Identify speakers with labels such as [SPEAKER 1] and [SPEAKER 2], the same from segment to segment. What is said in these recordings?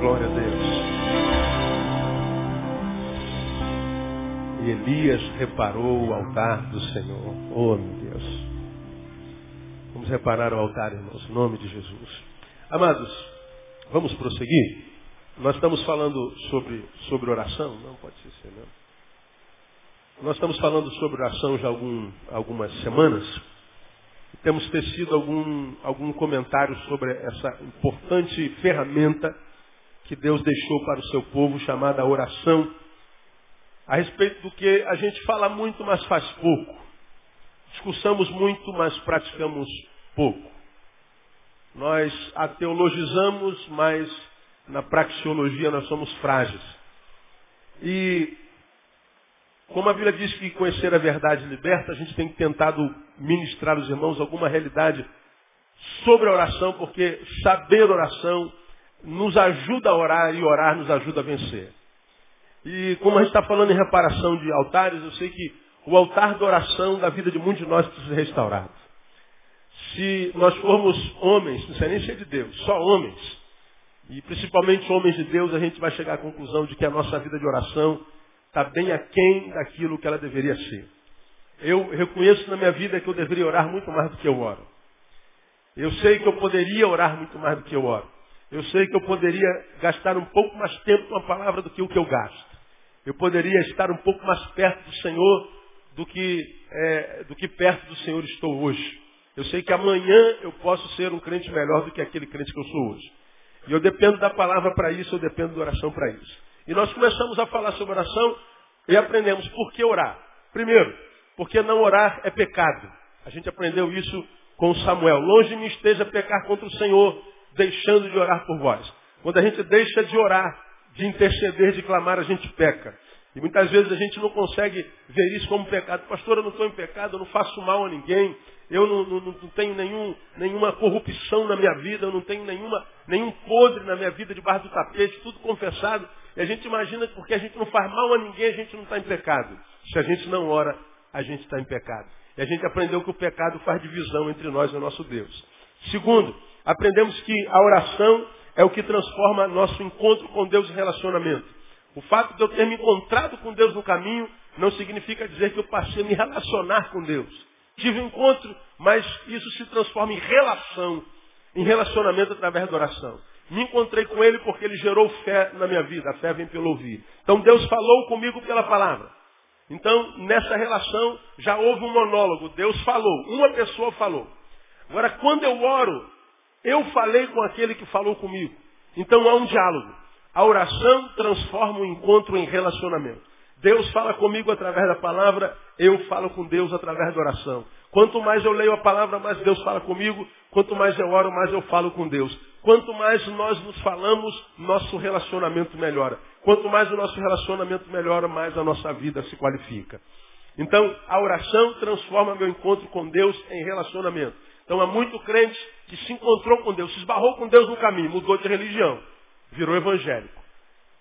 [SPEAKER 1] Glória a Deus. E Elias reparou o altar do Senhor. Oh, meu Deus. Vamos reparar o altar, irmãos, em nome de Jesus. Amados, vamos prosseguir? Nós estamos falando sobre, sobre oração? Não, pode ser, assim, não. Nós estamos falando sobre oração já algum, algumas semanas. Temos tecido algum, algum comentário sobre essa importante ferramenta que Deus deixou para o seu povo, chamada oração, a respeito do que a gente fala muito, mas faz pouco. Discussamos muito, mas praticamos pouco. Nós ateologizamos, mas na praxeologia nós somos frágeis. E como a Bíblia diz que conhecer a verdade liberta, a gente tem tentado ministrar aos irmãos alguma realidade sobre a oração, porque saber oração nos ajuda a orar e orar nos ajuda a vencer. E como a gente está falando em reparação de altares, eu sei que o altar da oração da vida de muitos de nós precisa ser restaurado. Se nós formos homens, não sei nem ser de Deus, só homens, e principalmente homens de Deus, a gente vai chegar à conclusão de que a nossa vida de oração está bem aquém daquilo que ela deveria ser. Eu reconheço na minha vida que eu deveria orar muito mais do que eu oro. Eu sei que eu poderia orar muito mais do que eu oro. Eu sei que eu poderia gastar um pouco mais tempo com a palavra do que o que eu gasto. Eu poderia estar um pouco mais perto do Senhor do que, é, do que perto do Senhor estou hoje. Eu sei que amanhã eu posso ser um crente melhor do que aquele crente que eu sou hoje. E eu dependo da palavra para isso, eu dependo da oração para isso. E nós começamos a falar sobre oração e aprendemos por que orar. Primeiro, porque não orar é pecado. A gente aprendeu isso com Samuel. Longe me esteja pecar contra o Senhor, deixando de orar por vós. Quando a gente deixa de orar, de interceder, de clamar, a gente peca. E muitas vezes a gente não consegue ver isso como pecado. Pastor, eu não estou em pecado, eu não faço mal a ninguém, eu não, não, não, tenho nenhum, nenhuma corrupção na minha vida, eu não tenho nenhuma, nenhum podre na minha vida debaixo do tapete, tudo confessado. E a gente imagina que porque a gente não faz mal a ninguém, a gente não está em pecado. Se a gente não ora, a gente está em pecado. E a gente aprendeu que o pecado faz divisão entre nós e o nosso Deus. Segundo, aprendemos que a oração é o que transforma nosso encontro com Deus em relacionamento. O fato de eu ter me encontrado com Deus no caminho não significa dizer que eu passei a me relacionar com Deus. Tive um encontro, mas isso se transforma em relação, em relacionamento através da oração. Me encontrei com Ele porque Ele gerou fé na minha vida. A fé vem pelo ouvir. Então Deus falou comigo pela palavra. Então, nessa relação, já houve um monólogo. Deus falou. Uma pessoa falou. Agora, quando eu oro, eu falei com aquele que falou comigo. Então há um diálogo. A oração transforma o encontro em relacionamento. Deus fala comigo através da palavra, eu falo com Deus através da oração. Quanto mais eu leio a palavra, mais Deus fala comigo. Quanto mais eu oro, mais eu falo com Deus. Quanto mais nós nos falamos, nosso relacionamento melhora. Quanto mais o nosso relacionamento melhora, mais a nossa vida se qualifica. Então, a oração transforma meu encontro com Deus em relacionamento. Então, há muito crente que se encontrou com Deus, se esbarrou com Deus no caminho, mudou de religião virou evangélico.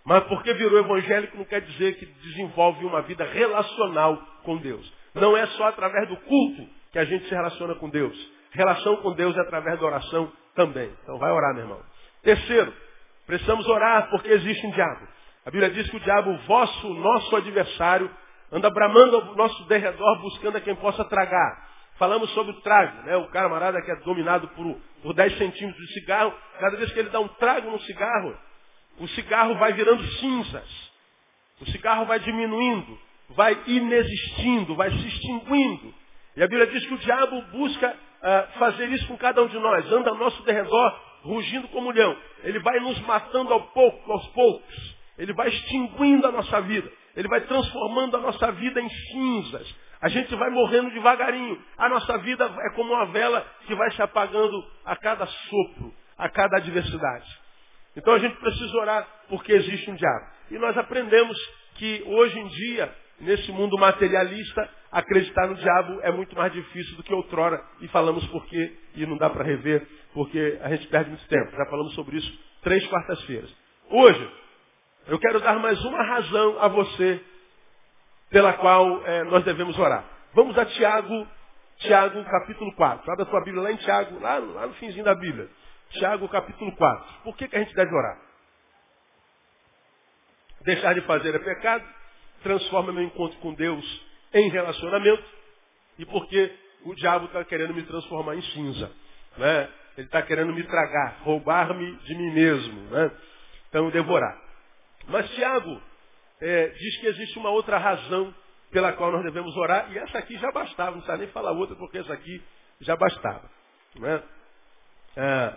[SPEAKER 1] Mas porque virou evangélico não quer dizer que desenvolve uma vida relacional com Deus. Não é só através do culto que a gente se relaciona com Deus. Relação com Deus é através da oração também. Então vai orar, meu irmão. Terceiro, precisamos orar porque existe um diabo. A Bíblia diz que o diabo, o vosso, nosso adversário, anda bramando ao nosso derredor buscando a quem possa tragar. Falamos sobre o trago, né? O camarada que é dominado por, por 10 centímetros de cigarro, cada vez que ele dá um trago no cigarro, o cigarro vai virando cinzas. O cigarro vai diminuindo, vai inexistindo, vai se extinguindo. E a Bíblia diz que o diabo busca uh, fazer isso com cada um de nós, anda ao nosso derredor, rugindo como um leão. Ele vai nos matando ao pouco, aos poucos. Ele vai extinguindo a nossa vida. Ele vai transformando a nossa vida em cinzas. A gente vai morrendo devagarinho. A nossa vida é como uma vela que vai se apagando a cada sopro, a cada adversidade. Então a gente precisa orar porque existe um diabo. E nós aprendemos que hoje em dia, nesse mundo materialista, acreditar no diabo é muito mais difícil do que outrora. E falamos por quê, e não dá para rever, porque a gente perde muito tempo. Já falamos sobre isso três quartas-feiras. Hoje, eu quero dar mais uma razão a você pela qual é, nós devemos orar. Vamos a Tiago, Tiago capítulo 4. Abre a tua Bíblia lá em Tiago, lá, lá no finzinho da Bíblia. Tiago capítulo 4. Por que, que a gente deve orar? Deixar de fazer é pecado, transforma meu encontro com Deus em relacionamento, e porque o diabo está querendo me transformar em cinza. Né? Ele está querendo me tragar, roubar-me de mim mesmo. Né? Então, devorar. Mas Tiago é, diz que existe uma outra razão pela qual nós devemos orar, e essa aqui já bastava, não precisa nem falar outra, porque essa aqui já bastava. Né? É,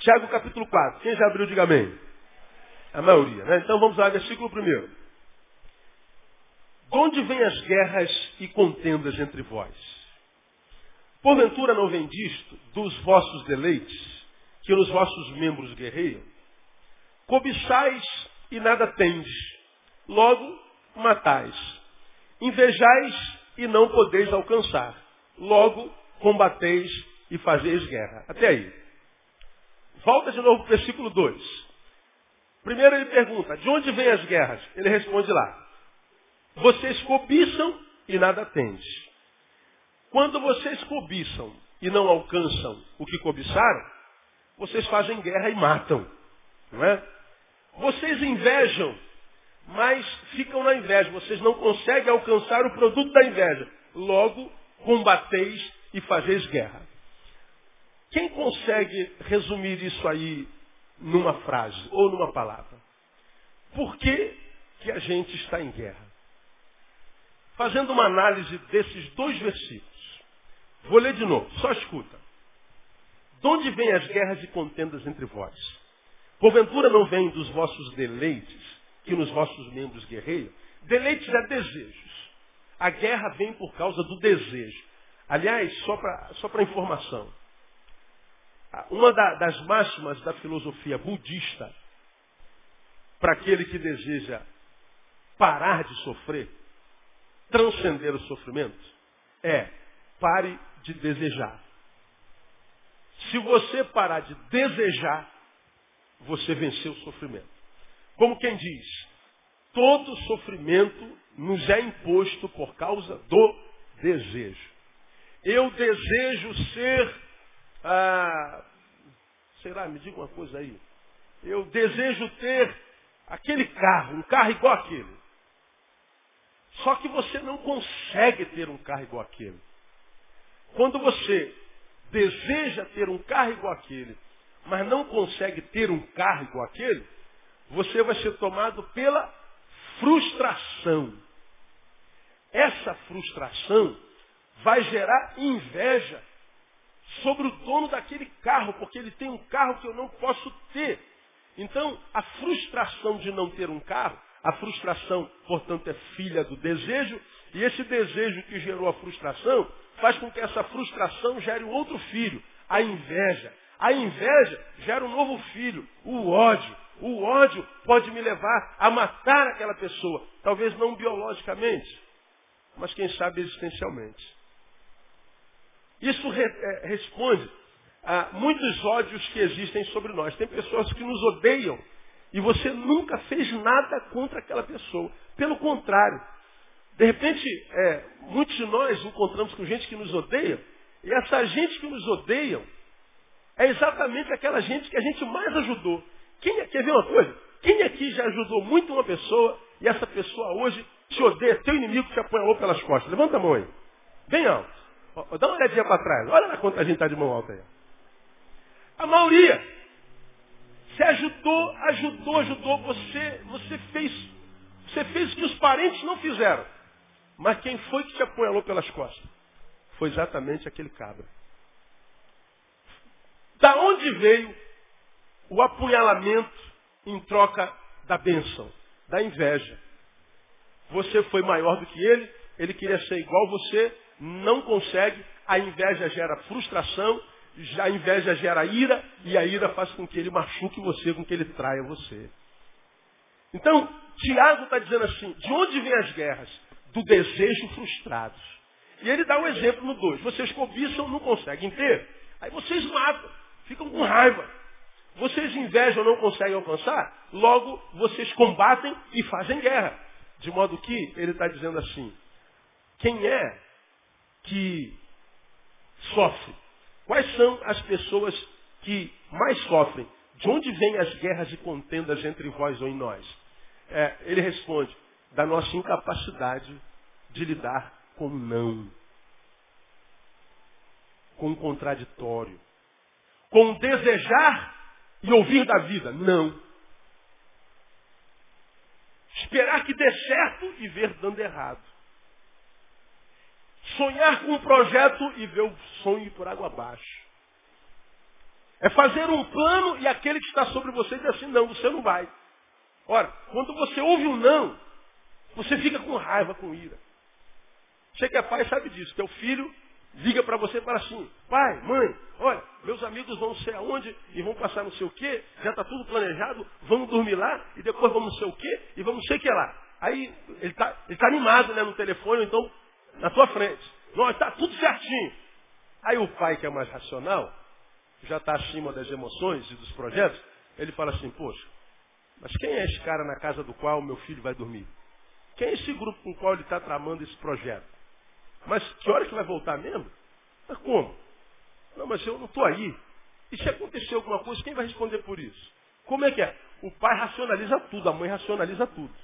[SPEAKER 1] Tiago capítulo 4. Quem já abriu, diga amém. A maioria, né? Então vamos lá, versículo 1. De onde vêm as guerras e contendas entre vós? Porventura não vem disto dos vossos deleites, que nos vossos membros guerreiam? Cobiçais e nada tendes, logo matais. Invejais e não podeis alcançar, logo combateis e fazeis guerra. Até aí. Volta de novo para o versículo 2. Primeiro ele pergunta, de onde vêm as guerras? Ele responde lá, vocês cobiçam e nada tendes. Quando vocês cobiçam e não alcançam o que cobiçaram, vocês fazem guerra e matam. Não é? Vocês invejam, mas ficam na inveja. Vocês não conseguem alcançar o produto da inveja. Logo, combateis e fazeis guerra. Quem consegue resumir isso aí numa frase ou numa palavra? Por que, que a gente está em guerra? Fazendo uma análise desses dois versículos. Vou ler de novo, só escuta. De onde vêm as guerras e contendas entre vós? Porventura não vem dos vossos deleites, que nos vossos membros guerreiam? Deleites é desejos. A guerra vem por causa do desejo. Aliás, só para só informação. Uma da, das máximas da filosofia budista, para aquele que deseja parar de sofrer, transcender o sofrimento, é pare de desejar. Se você parar de desejar, você venceu o sofrimento. Como quem diz, todo sofrimento nos é imposto por causa do desejo. Eu desejo ser ah, sei lá, me diga uma coisa aí. Eu desejo ter aquele carro, um carro igual aquele. Só que você não consegue ter um carro igual aquele. Quando você deseja ter um carro igual aquele, mas não consegue ter um carro igual aquele, você vai ser tomado pela frustração. Essa frustração vai gerar inveja sobre o dono daquele carro, porque ele tem um carro que eu não posso ter. Então, a frustração de não ter um carro, a frustração, portanto, é filha do desejo, e esse desejo que gerou a frustração faz com que essa frustração gere um outro filho, a inveja. A inveja gera um novo filho, o ódio. O ódio pode me levar a matar aquela pessoa, talvez não biologicamente, mas quem sabe existencialmente. Isso re, é, responde a muitos ódios que existem sobre nós. Tem pessoas que nos odeiam e você nunca fez nada contra aquela pessoa. Pelo contrário. De repente, é, muitos de nós encontramos com gente que nos odeia, e essa gente que nos odeia é exatamente aquela gente que a gente mais ajudou. Quem, é, quer ver uma coisa? Quem aqui já ajudou muito uma pessoa e essa pessoa hoje te odeia, teu inimigo te apanhou pelas costas? Levanta a mão aí. Bem alto. Dá uma olhadinha para trás. Olha lá quanta gente está de mão alta aí. A maioria. Você ajudou, ajudou, ajudou. Você, você fez, você fez o que os parentes não fizeram. Mas quem foi que te apunhalou pelas costas? Foi exatamente aquele cabra. Da onde veio o apunhalamento em troca da bênção? Da inveja. Você foi maior do que ele, ele queria ser igual você, não consegue, a inveja gera frustração, a inveja gera ira, e a ira faz com que ele machuque você, com que ele traia você. Então, Tiago está dizendo assim, de onde vêm as guerras? Do desejo frustrado. E ele dá um exemplo no 2. Vocês cobiçam, não conseguem ter. Aí vocês matam, ficam com raiva. Vocês invejam, não conseguem alcançar. Logo, vocês combatem e fazem guerra. De modo que ele está dizendo assim, quem é que sofre? Quais são as pessoas que mais sofrem? de onde vêm as guerras e contendas entre vós ou em nós? É, ele responde, da nossa incapacidade de lidar com não, com o contraditório, com desejar e ouvir da vida, não. Esperar que dê certo e ver dando errado. Sonhar com um projeto e ver o sonho por água abaixo. É fazer um plano e aquele que está sobre você diz assim, não, você não vai. Ora, quando você ouve um não, você fica com raiva, com ira. Você que é pai sabe disso. Teu filho liga para você e fala assim, pai, mãe, olha, meus amigos vão sei aonde e vão passar não sei o quê, já está tudo planejado, vamos dormir lá e depois vamos não sei o quê e vamos não sei o que lá. Aí ele está ele tá animado né, no telefone, então na tua frente. Não, está tudo certinho. Aí o pai que é mais racional, já está acima das emoções e dos projetos, ele fala assim, poxa, mas quem é esse cara na casa do qual meu filho vai dormir? Quem é esse grupo com o qual ele está tramando esse projeto? Mas que hora que vai voltar mesmo? Mas como? Não, mas eu não estou aí. E se acontecer alguma coisa, quem vai responder por isso? Como é que é? O pai racionaliza tudo, a mãe racionaliza tudo.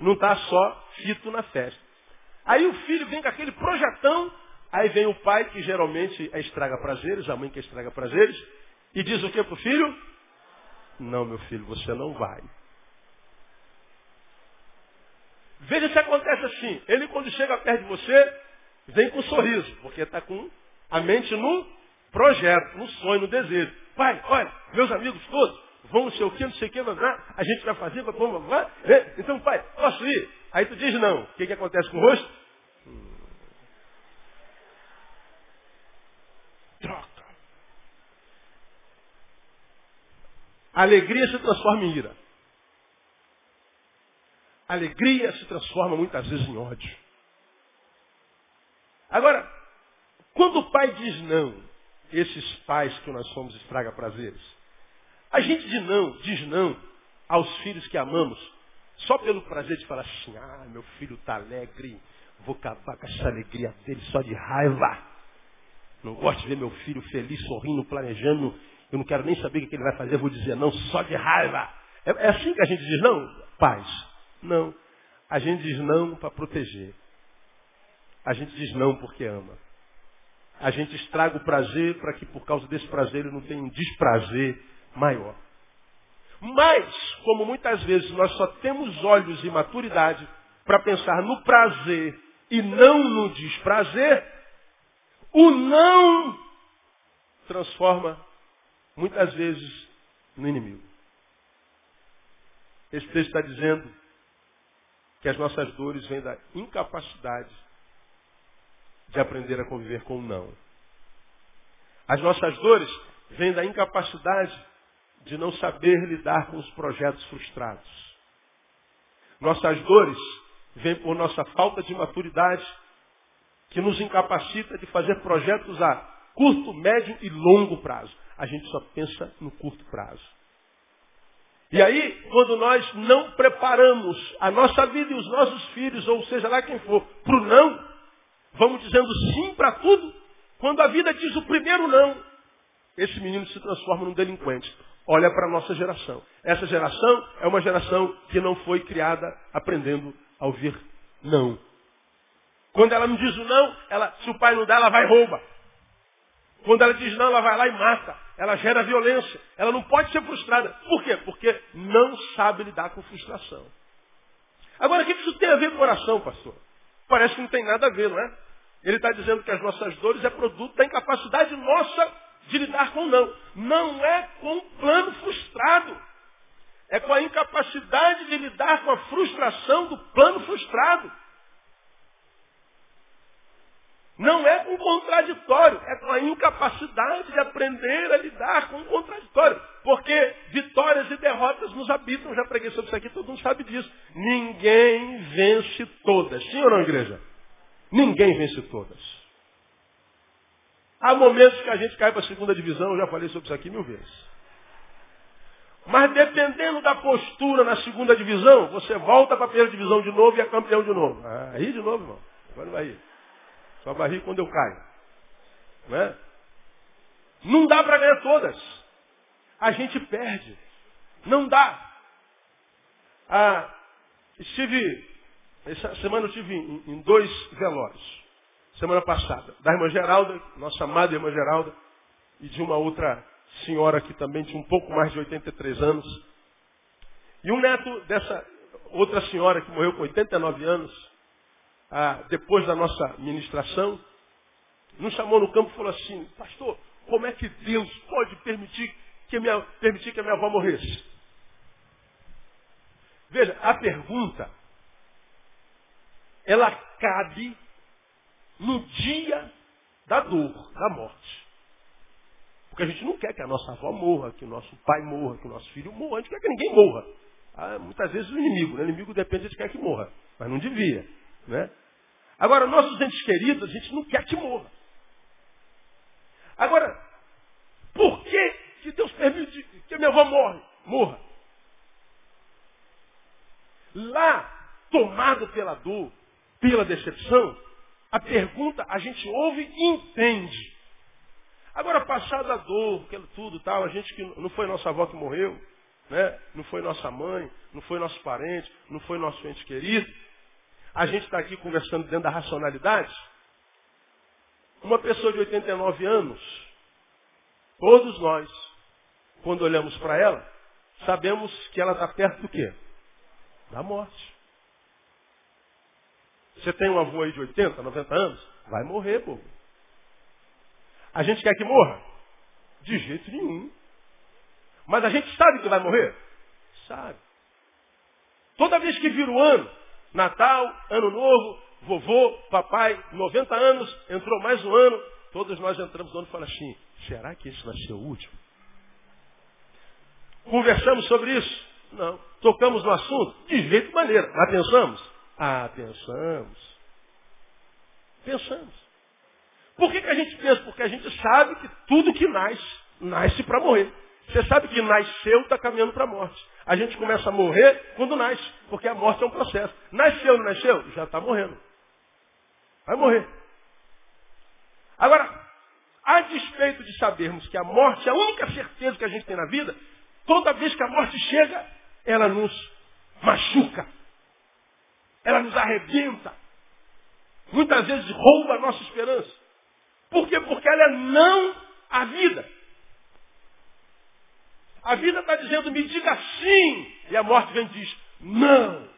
[SPEAKER 1] Não está só fito na festa. Aí o filho vem com aquele projetão Aí vem o pai, que geralmente é estraga prazeres, a mãe que estraga prazeres, e diz o que para o filho? Não, meu filho, você não vai. Veja se acontece assim. Ele, quando chega perto de você, vem com um sorriso, porque está com a mente no projeto, no sonho, no desejo. Pai, olha, meus amigos todos vão não sei o que, não sei o que, a gente vai fazer, vai, vai, vai. Então, pai, posso ir? Aí tu diz não. O que, que acontece com o rosto? Troca. Alegria se transforma em ira. Alegria se transforma muitas vezes em ódio. Agora, quando o pai diz não, esses pais que nós somos estraga prazeres, a gente diz não, diz não aos filhos que amamos, só pelo prazer de falar assim, ah, meu filho está alegre, vou acabar com essa alegria dele só de raiva. Não gosto de ver meu filho feliz, sorrindo, planejando. Eu não quero nem saber o que ele vai fazer, vou dizer não, só de raiva. É, é assim que a gente diz não? Paz. Não. A gente diz não para proteger. A gente diz não porque ama. A gente estraga o prazer para que por causa desse prazer ele não tenha um desprazer maior. Mas, como muitas vezes nós só temos olhos e maturidade para pensar no prazer e não no desprazer, o não transforma muitas vezes no inimigo. Esse texto está dizendo que as nossas dores vêm da incapacidade de aprender a conviver com o não. As nossas dores vêm da incapacidade de não saber lidar com os projetos frustrados. Nossas dores vêm por nossa falta de maturidade que nos incapacita de fazer projetos a curto, médio e longo prazo. A gente só pensa no curto prazo. E aí, quando nós não preparamos a nossa vida e os nossos filhos, ou seja lá quem for, para o não, vamos dizendo sim para tudo, quando a vida diz o primeiro não, esse menino se transforma num delinquente. Olha para a nossa geração. Essa geração é uma geração que não foi criada aprendendo a ouvir não. Quando ela me diz o não, ela, se o pai não dá, ela vai e rouba. Quando ela diz não, ela vai lá e mata. Ela gera violência. Ela não pode ser frustrada. Por quê? Porque não sabe lidar com frustração. Agora, o que isso tem a ver com oração, pastor? Parece que não tem nada a ver, não é? Ele está dizendo que as nossas dores é produto da incapacidade nossa de lidar com não. Não é com o plano frustrado. É com a incapacidade de lidar com a frustração do plano frustrado. Não é com contraditório, é com a incapacidade de aprender a lidar com o contraditório. Porque vitórias e derrotas nos habitam. Já preguei sobre isso aqui, todo mundo sabe disso. Ninguém vence todas. Sim ou não, igreja? Ninguém vence todas. Há momentos que a gente cai para a segunda divisão, eu já falei sobre isso aqui mil vezes. Mas dependendo da postura na segunda divisão, você volta para a primeira divisão de novo e é campeão de novo. Aí de novo, irmão. Agora vai ir. Só vai rir quando eu caio. Não, é? não dá para ganhar todas. a gente perde. Não dá. Ah, estive, essa semana eu estive em, em dois velórios. Semana passada. Da irmã Geralda, nossa amada irmã Geralda, e de uma outra senhora que também tinha um pouco mais de 83 anos. E um neto dessa outra senhora que morreu com 89 anos, ah, depois da nossa ministração, nos chamou no campo e falou assim, pastor, como é que Deus pode permitir que minha, permitir que a minha avó morresse? Veja, a pergunta, ela cabe no dia da dor, da morte. Porque a gente não quer que a nossa avó morra, que o nosso pai morra, que o nosso filho morra, a gente quer que ninguém morra. Ah, muitas vezes o inimigo, né? o inimigo depende de quem quer que morra, mas não devia. Né? Agora, nossos entes queridos, a gente não quer que morra. Agora, por que, que Deus permite que minha avó morre, morra? Lá, tomado pela dor, pela decepção, a pergunta a gente ouve e entende. Agora, passada a dor, aquilo tudo tal, a gente que não foi nossa avó que morreu, né? não foi nossa mãe, não foi nosso parente, não foi nosso ente querido, a gente está aqui conversando dentro da racionalidade, uma pessoa de 89 anos, todos nós, quando olhamos para ela, sabemos que ela está perto do quê? Da morte. Você tem um avô aí de 80, 90 anos? Vai morrer, povo. A gente quer que morra? De jeito nenhum. Mas a gente sabe que vai morrer? Sabe. Toda vez que vira o ano, Natal, Ano Novo, vovô, papai, 90 anos, entrou mais um ano, todos nós entramos no ano e falamos assim, será que esse vai ser o último? Conversamos sobre isso? Não. Tocamos no assunto? De jeito maneira. Mas pensamos? Ah, pensamos. Pensamos. Por que, que a gente pensa? Porque a gente sabe que tudo que nasce, nasce para morrer. Você sabe que nasceu está caminhando para a morte. A gente começa a morrer quando nasce, porque a morte é um processo. Nasceu, não nasceu? Já está morrendo. Vai morrer. Agora, a despeito de sabermos que a morte é a única certeza que a gente tem na vida, toda vez que a morte chega, ela nos machuca. Ela nos arrebenta. Muitas vezes rouba a nossa esperança. Por quê? Porque ela é não a vida. A vida está dizendo, me diga sim. E a morte vem e diz, não.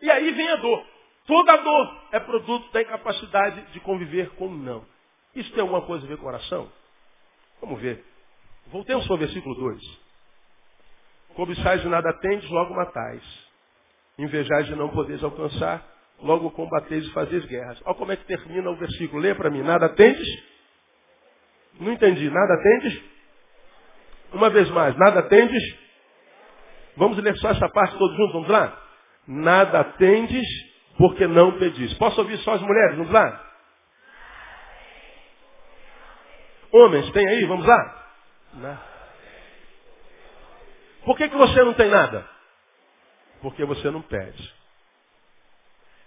[SPEAKER 1] E aí vem a dor. Toda dor é produto da incapacidade de conviver com o não. Isso tem alguma coisa a ver com oração? Vamos ver. Voltemos para o versículo 2. Cobiçais e nada tendes, logo matais. Invejais e não podeis alcançar, logo combateis e fazeis guerras. Olha como é que termina o versículo. Lê para mim. Nada tendes? Não entendi. Nada tendes? Uma vez mais. Nada tendes? Vamos ler só essa parte todos juntos. Vamos lá? Nada tendes porque não pedis. Posso ouvir só as mulheres? Vamos lá? Homens, tem aí? Vamos lá? Por que, que você não tem nada? Porque você não pede.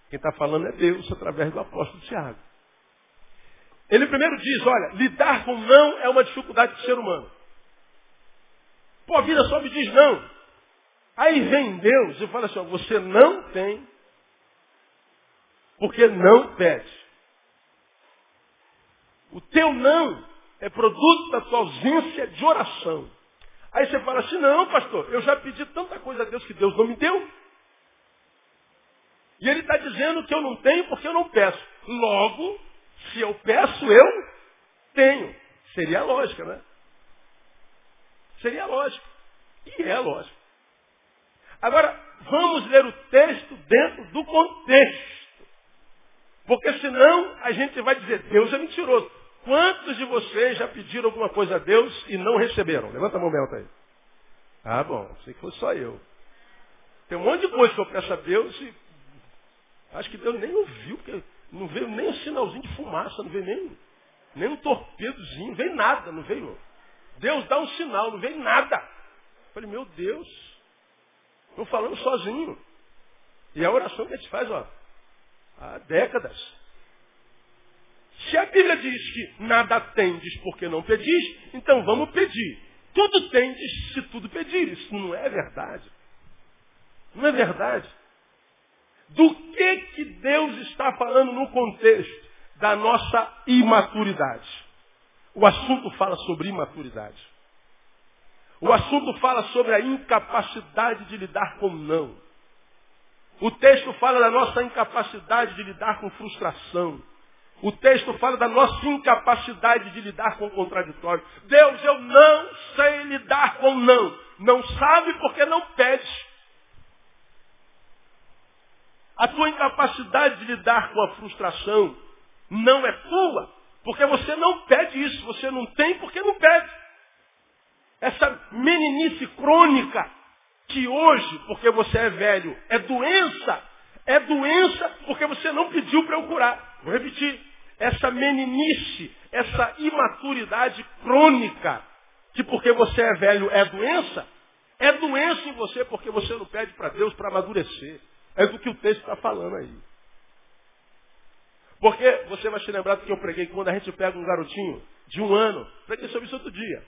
[SPEAKER 1] Quem está falando é Deus através do apóstolo Tiago. Ele primeiro diz, olha, lidar com não é uma dificuldade do ser humano. Pô, a vida só me diz não. Aí vem Deus e fala assim, ó, você não tem, porque não pede. O teu não é produto da tua ausência de oração. Aí você fala assim, não, pastor, eu já pedi tanta coisa a Deus que Deus não me deu. E ele está dizendo que eu não tenho porque eu não peço. Logo, se eu peço, eu tenho. Seria a lógica, né? Seria lógico. E é lógico. Agora, vamos ler o texto dentro do contexto. Porque senão a gente vai dizer, Deus é mentiroso. Quantos de vocês já pediram alguma coisa a Deus e não receberam? Levanta a mão alta aí. Ah, bom, sei que foi só eu. Tem um monte de coisa que eu peço a Deus e acho que Deus nem ouviu, porque não veio nem um sinalzinho de fumaça, não veio nem, nem um torpedozinho, não veio nada, não veio. Deus dá um sinal, não vem nada. Eu falei, meu Deus, estou falando sozinho. E a oração que a gente faz, ó, há décadas. Se a Bíblia diz que nada tendes porque não pedis, então vamos pedir. Tudo tendes se tudo pedir. Isso não é verdade. Não é verdade. Do que, que Deus está falando no contexto da nossa imaturidade? O assunto fala sobre imaturidade. O assunto fala sobre a incapacidade de lidar com não. O texto fala da nossa incapacidade de lidar com frustração. O texto fala da nossa incapacidade de lidar com o contraditório. Deus, eu não sei lidar com não. Não sabe porque não pede. A tua incapacidade de lidar com a frustração não é tua, porque você não pede isso. Você não tem porque não pede. Essa meninice crônica que hoje, porque você é velho, é doença, é doença porque você não pediu para eu curar. Vou repetir. Essa meninice, essa imaturidade crônica, que porque você é velho é doença, é doença em você porque você não pede para Deus para amadurecer. É do que o texto está falando aí. Porque você vai se lembrar do que eu preguei quando a gente pega um garotinho de um ano, preguei sobre isso outro dia.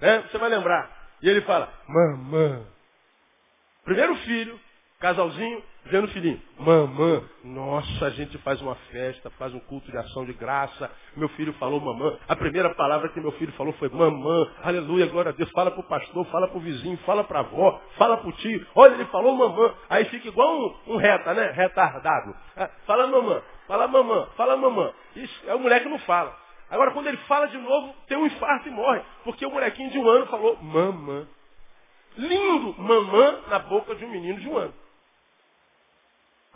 [SPEAKER 1] Né? Você vai lembrar. E ele fala, mamãe. Primeiro filho, Casalzinho, vendo o filhinho. Mamã, nossa, a gente faz uma festa, faz um culto de ação de graça. Meu filho falou mamã. A primeira palavra que meu filho falou foi mamã. Aleluia, glória a Deus. Fala pro pastor, fala pro vizinho, fala pra avó, fala pro tio. Olha, ele falou mamã. Aí fica igual um, um reta, né? Retardado. É, fala mamã, fala mamã, fala mamã. Isso, é o moleque que não fala. Agora, quando ele fala de novo, tem um infarto e morre. Porque o molequinho de um ano falou mamã. Lindo, mamã na boca de um menino de um ano.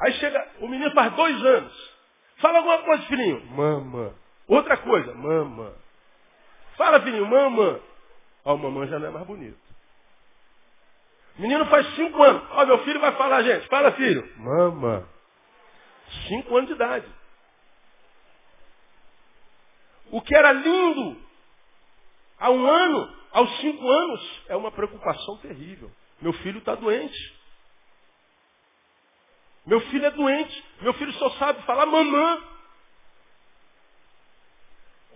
[SPEAKER 1] Aí chega, o menino faz dois anos. Fala alguma coisa, filhinho. Mama. Outra coisa, mama. Fala, filhinho, mama. Ó, o mamãe já não é mais bonito. Menino faz cinco anos. Ó, meu filho vai falar, gente. Fala, filho. Mama. Cinco anos de idade. O que era lindo há um ano, aos cinco anos, é uma preocupação terrível. Meu filho está doente. Meu filho é doente. Meu filho só sabe falar mamã.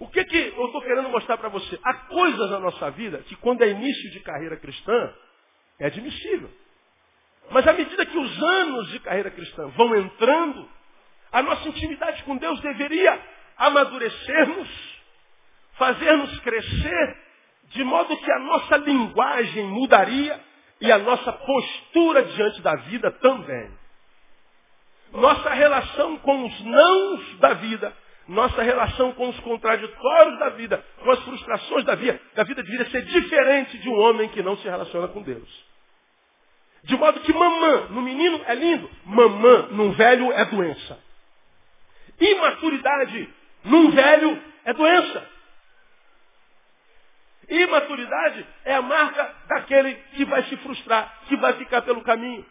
[SPEAKER 1] O que, que eu estou querendo mostrar para você? Há coisas na nossa vida que, quando é início de carreira cristã, é admissível. Mas à medida que os anos de carreira cristã vão entrando, a nossa intimidade com Deus deveria amadurecermos, fazermos crescer, de modo que a nossa linguagem mudaria e a nossa postura diante da vida também. Nossa relação com os nãos da vida, nossa relação com os contraditórios da vida, com as frustrações da vida, da vida deveria ser diferente de um homem que não se relaciona com Deus. De modo que mamã no menino é lindo, mamã num velho é doença. Imaturidade num velho é doença. Imaturidade é a marca daquele que vai se frustrar, que vai ficar pelo caminho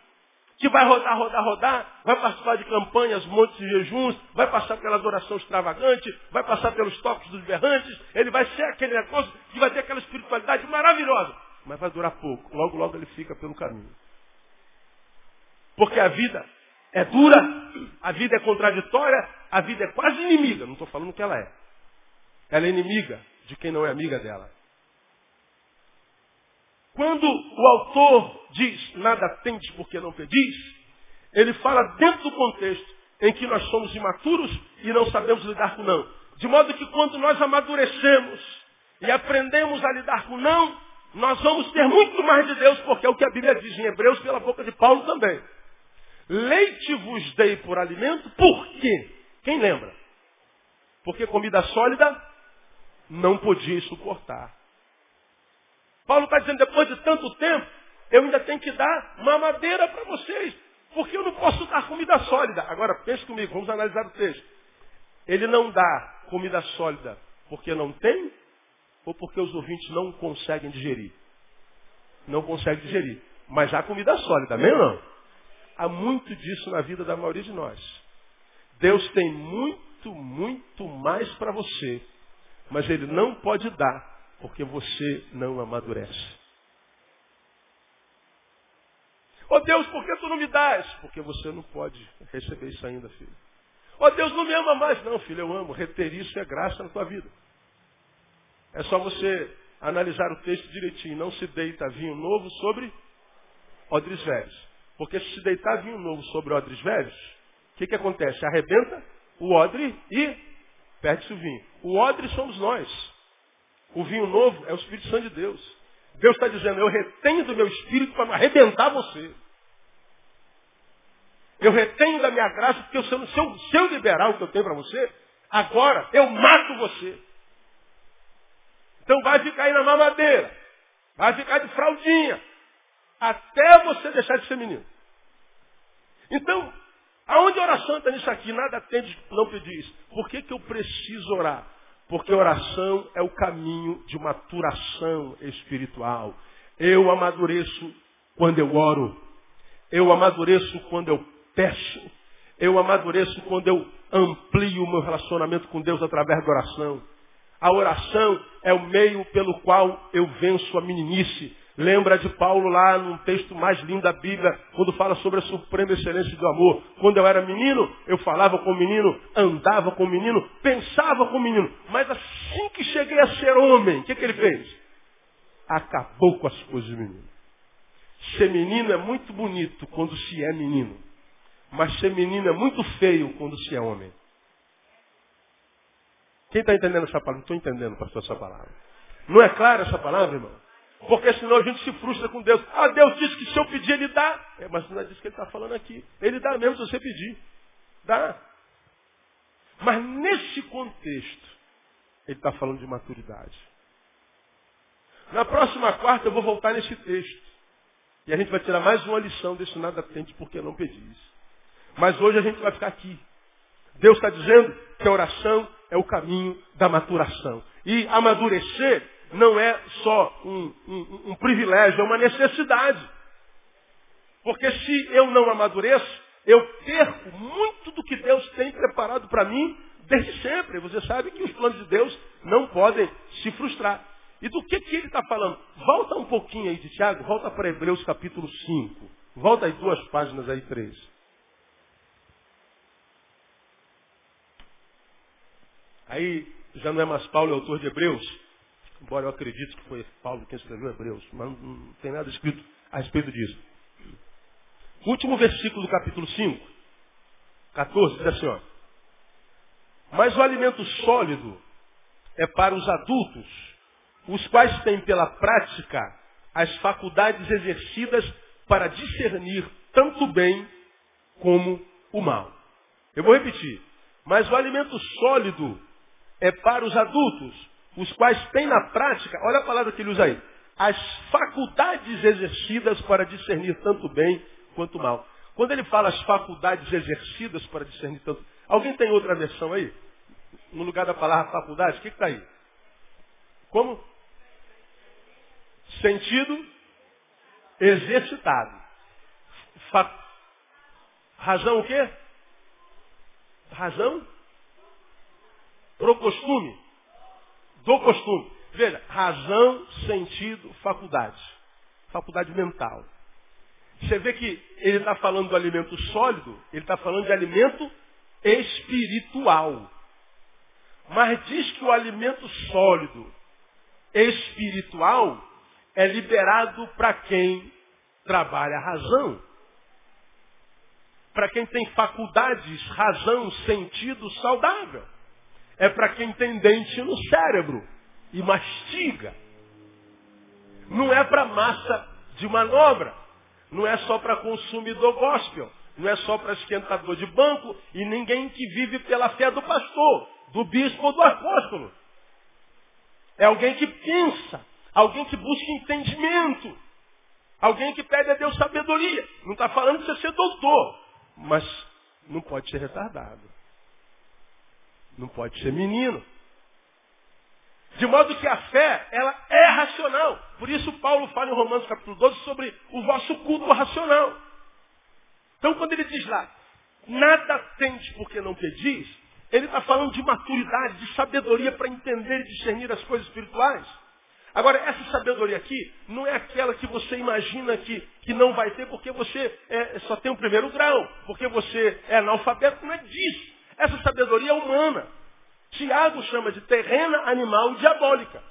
[SPEAKER 1] que vai rodar, rodar, rodar, vai participar de campanhas, montes de jejuns, vai passar pela adoração extravagante, vai passar pelos toques dos berrantes, ele vai ser aquele negócio que vai ter aquela espiritualidade maravilhosa, mas vai durar pouco, logo, logo ele fica pelo caminho. Porque a vida é dura, a vida é contraditória, a vida é quase inimiga, não estou falando que ela é. Ela é inimiga de quem não é amiga dela. Quando o autor diz, nada tendes porque não pedis, ele fala dentro do contexto em que nós somos imaturos e não sabemos lidar com não. De modo que quando nós amadurecemos e aprendemos a lidar com não, nós vamos ter muito mais de Deus, porque é o que a Bíblia diz em Hebreus pela boca de Paulo também. Leite vos dei por alimento, por quê? Quem lembra? Porque comida sólida não podia suportar. Paulo está dizendo, depois de tanto tempo, eu ainda tenho que dar mamadeira para vocês. Porque eu não posso dar comida sólida. Agora, pense comigo, vamos analisar o texto. Ele não dá comida sólida porque não tem ou porque os ouvintes não conseguem digerir? Não conseguem digerir. Mas há comida sólida, amém ou não? Há muito disso na vida da maioria de nós. Deus tem muito, muito mais para você. Mas Ele não pode dar porque você não amadurece. Oh Deus, por que tu não me dás? Porque você não pode receber isso ainda, filho. Oh, Deus não me ama mais. Não, filho, eu amo. Reter isso é graça na tua vida. É só você analisar o texto direitinho. Não se deita vinho novo sobre odres velhos. Porque se se deitar vinho novo sobre odres velhos, o que, que acontece? Arrebenta o odre e perde-se o vinho. O odre somos nós. O vinho novo é o Espírito Santo de Deus. Deus está dizendo, eu retenho do meu espírito para arrebentar você. Eu retenho da minha graça, porque eu, se eu, se eu liberar o que eu tenho para você, agora eu mato você. Então vai ficar aí na mamadeira. Vai ficar de fraldinha. Até você deixar de ser menino. Então, aonde a oração está nisso aqui? Nada tem de não pedir isso. Por que, que eu preciso orar? Porque oração é o caminho de maturação espiritual. Eu amadureço quando eu oro. Eu amadureço quando eu peço. Eu amadureço quando eu amplio o meu relacionamento com Deus através da oração. A oração é o meio pelo qual eu venço a meninice. Lembra de Paulo lá num texto mais lindo da Bíblia, quando fala sobre a suprema excelência do amor. Quando eu era menino, eu falava com o menino, andava com o menino, pensava com o menino. Mas assim que cheguei a ser homem, o que, que ele fez? Acabou com as coisas do menino. Ser menino é muito bonito quando se é menino. Mas ser menino é muito feio quando se é homem. Quem está entendendo essa palavra? Não estou entendendo, pastor, essa palavra. Não é clara essa palavra, irmão? Porque senão a gente se frustra com Deus. Ah, Deus disse que se eu pedir, Ele dá. É, mas não é disso que Ele está falando aqui. Ele dá mesmo se você pedir. Dá. Mas nesse contexto, Ele está falando de maturidade. Na próxima quarta eu vou voltar nesse texto. E a gente vai tirar mais uma lição desse nada tente porque não pedis. Mas hoje a gente vai ficar aqui. Deus está dizendo que a oração é o caminho da maturação. E amadurecer não é só um, um, um privilégio, é uma necessidade. Porque se eu não amadureço, eu perco muito do que Deus tem preparado para mim desde sempre. Você sabe que os planos de Deus não podem se frustrar. E do que, que ele está falando? Volta um pouquinho aí de Tiago, volta para Hebreus capítulo 5. Volta aí duas páginas aí, três. Aí já não é mais Paulo, é autor de Hebreus. Embora eu acredite que foi Paulo quem escreveu Hebreus, mas não tem nada escrito a respeito disso. Último versículo do capítulo 5, 14, diz assim, ó. Mas o alimento sólido é para os adultos, os quais têm pela prática as faculdades exercidas para discernir tanto o bem como o mal. Eu vou repetir. Mas o alimento sólido é para os adultos, os quais têm na prática, olha a palavra que ele usa aí, as faculdades exercidas para discernir tanto bem quanto mal. Quando ele fala as faculdades exercidas para discernir tanto. Alguém tem outra versão aí? No lugar da palavra faculdade, o que está aí? Como? Sentido exercitado. Fa... Razão o quê? Razão? Pro costume do costume. Veja, razão, sentido, faculdade. Faculdade mental. Você vê que ele está falando do alimento sólido, ele está falando de alimento espiritual. Mas diz que o alimento sólido, espiritual, é liberado para quem trabalha a razão. Para quem tem faculdades, razão, sentido saudável. É para quem tem dente no cérebro e mastiga. Não é para massa de manobra. Não é só para consumidor gospel. Não é só para esquentador de banco e ninguém que vive pela fé do pastor, do bispo ou do apóstolo. É alguém que pensa, alguém que busca entendimento, alguém que pede a Deus sabedoria. Não está falando de você ser doutor, mas não pode ser retardado. Não pode ser menino. De modo que a fé, ela é racional. Por isso Paulo fala em Romanos capítulo 12 sobre o vosso culto racional. Então quando ele diz lá, nada tendes porque não pedis, ele está falando de maturidade, de sabedoria para entender e discernir as coisas espirituais. Agora, essa sabedoria aqui não é aquela que você imagina que, que não vai ter porque você é, só tem o primeiro grau, porque você é analfabeto, não é disso. Essa sabedoria é humana. Tiago chama de terrena, animal e diabólica.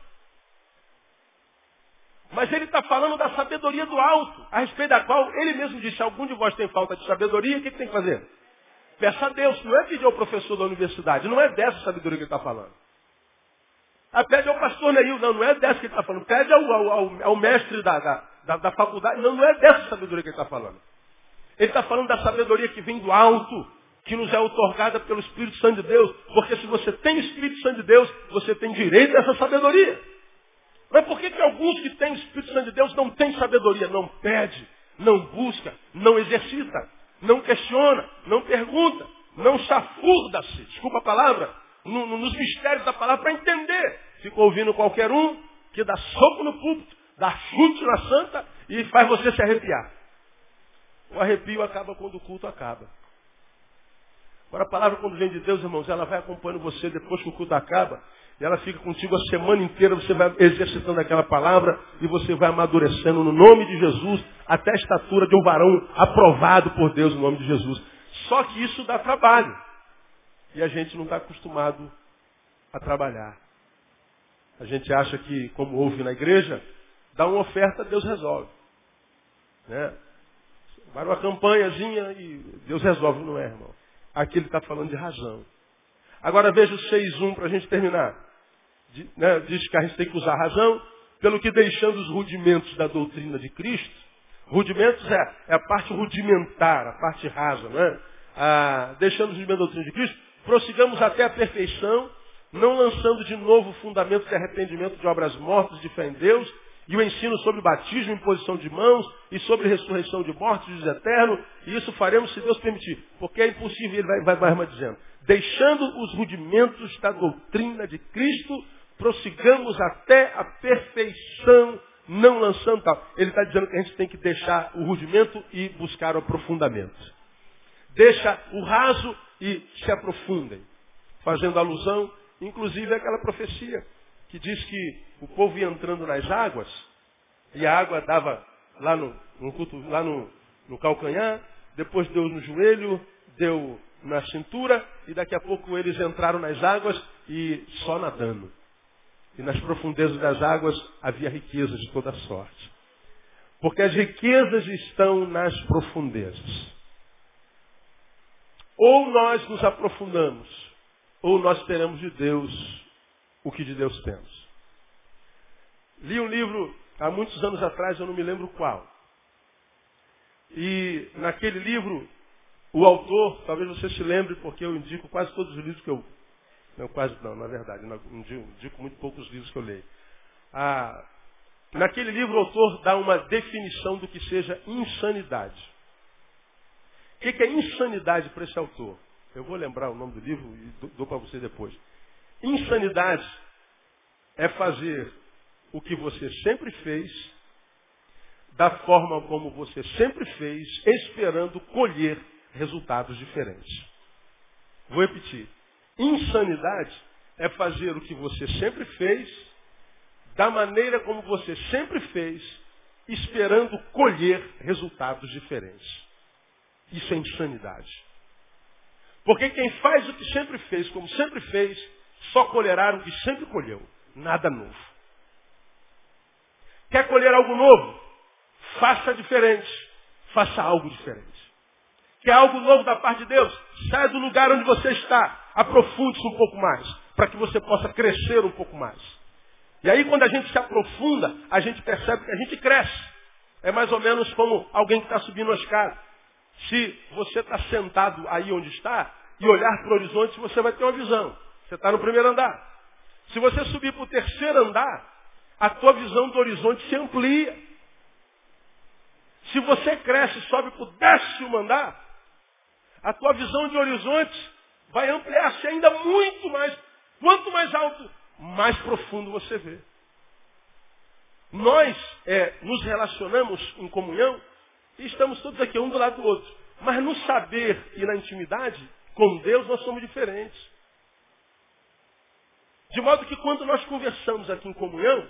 [SPEAKER 1] Mas ele está falando da sabedoria do alto, a respeito da qual ele mesmo disse, algum de vós tem falta de sabedoria, o que, que tem que fazer? Peça a Deus, não é pedir ao professor da universidade, não é dessa sabedoria que ele está falando. Ah, pede ao pastor Neil, não, não é dessa que ele está falando. Pede ao, ao, ao, ao mestre da, da, da, faculdade, não, não é dessa sabedoria que ele está falando. Ele está falando da sabedoria que vem do alto, que nos é otorgada pelo Espírito Santo de Deus. Porque se você tem o Espírito Santo de Deus, você tem direito a essa sabedoria. Mas por que, que alguns que têm o Espírito Santo de Deus não têm sabedoria? Não pede, não busca, não exercita, não questiona, não pergunta, não chafurda-se, desculpa a palavra, no, no, nos mistérios da palavra para entender. Fica ouvindo qualquer um que dá soco no púlpito, dá chute na santa e faz você se arrepiar. O arrepio acaba quando o culto acaba. Agora a palavra quando vem de Deus, irmãos, ela vai acompanhando você depois que o culto acaba. E ela fica contigo a semana inteira, você vai exercitando aquela palavra e você vai amadurecendo no nome de Jesus até a estatura de um varão aprovado por Deus no nome de Jesus. Só que isso dá trabalho. E a gente não está acostumado a trabalhar. A gente acha que, como ouve na igreja, dá uma oferta, Deus resolve. Né? Vai uma campanhazinha e Deus resolve, não é, irmão? Aqui ele está falando de razão. Agora veja o 6.1 para a gente terminar. Né, diz que a gente tem que usar a razão, pelo que deixando os rudimentos da doutrina de Cristo, rudimentos é, é a parte rudimentar, a parte rasa, né? Ah, deixando os rudimentos da doutrina de Cristo, prossigamos até a perfeição, não lançando de novo fundamentos de arrependimento de obras mortas de fé em Deus, e o ensino sobre batismo, imposição de mãos, e sobre ressurreição de mortos, diz eterno, e isso faremos se Deus permitir. Porque é impossível, ele vai, vai, vai dizendo. Deixando os rudimentos da doutrina de Cristo, prossigamos até a perfeição, não lançando tal. Ele está dizendo que a gente tem que deixar o rudimento e buscar o aprofundamento. Deixa o raso e se aprofundem. Fazendo alusão, inclusive, àquela profecia que diz que o povo ia entrando nas águas, e a água dava lá no, no, lá no, no calcanhar, depois deu no joelho, deu na cintura, e daqui a pouco eles entraram nas águas e só nadando. E nas profundezas das águas havia riquezas de toda sorte. Porque as riquezas estão nas profundezas. Ou nós nos aprofundamos, ou nós teremos de Deus o que de Deus temos. Li um livro há muitos anos atrás, eu não me lembro qual. E naquele livro, o autor, talvez você se lembre, porque eu indico quase todos os livros que eu. Não, quase não, na verdade, não, indico, indico muito poucos livros que eu leio. Ah, naquele livro, o autor dá uma definição do que seja insanidade. O que é insanidade para esse autor? Eu vou lembrar o nome do livro e dou para você depois. Insanidade é fazer o que você sempre fez, da forma como você sempre fez, esperando colher resultados diferentes. Vou repetir. Insanidade é fazer o que você sempre fez, da maneira como você sempre fez, esperando colher resultados diferentes. Isso é insanidade. Porque quem faz o que sempre fez, como sempre fez, só colherá o que sempre colheu. Nada novo. Quer colher algo novo? Faça diferente. Faça algo diferente. Quer algo novo da parte de Deus? Saia do lugar onde você está. Aprofunde-se um pouco mais. Para que você possa crescer um pouco mais. E aí quando a gente se aprofunda, a gente percebe que a gente cresce. É mais ou menos como alguém que está subindo uma escada. Se você está sentado aí onde está e olhar para o horizonte, você vai ter uma visão. Você está no primeiro andar. Se você subir para o terceiro andar, a tua visão do horizonte se amplia. Se você cresce e sobe para o décimo andar, a tua visão de horizonte vai ampliar-se ainda muito mais. Quanto mais alto, mais profundo você vê. Nós é, nos relacionamos em comunhão e estamos todos aqui um do lado do outro. Mas no saber e na intimidade com Deus nós somos diferentes. De modo que quando nós conversamos aqui em comunhão,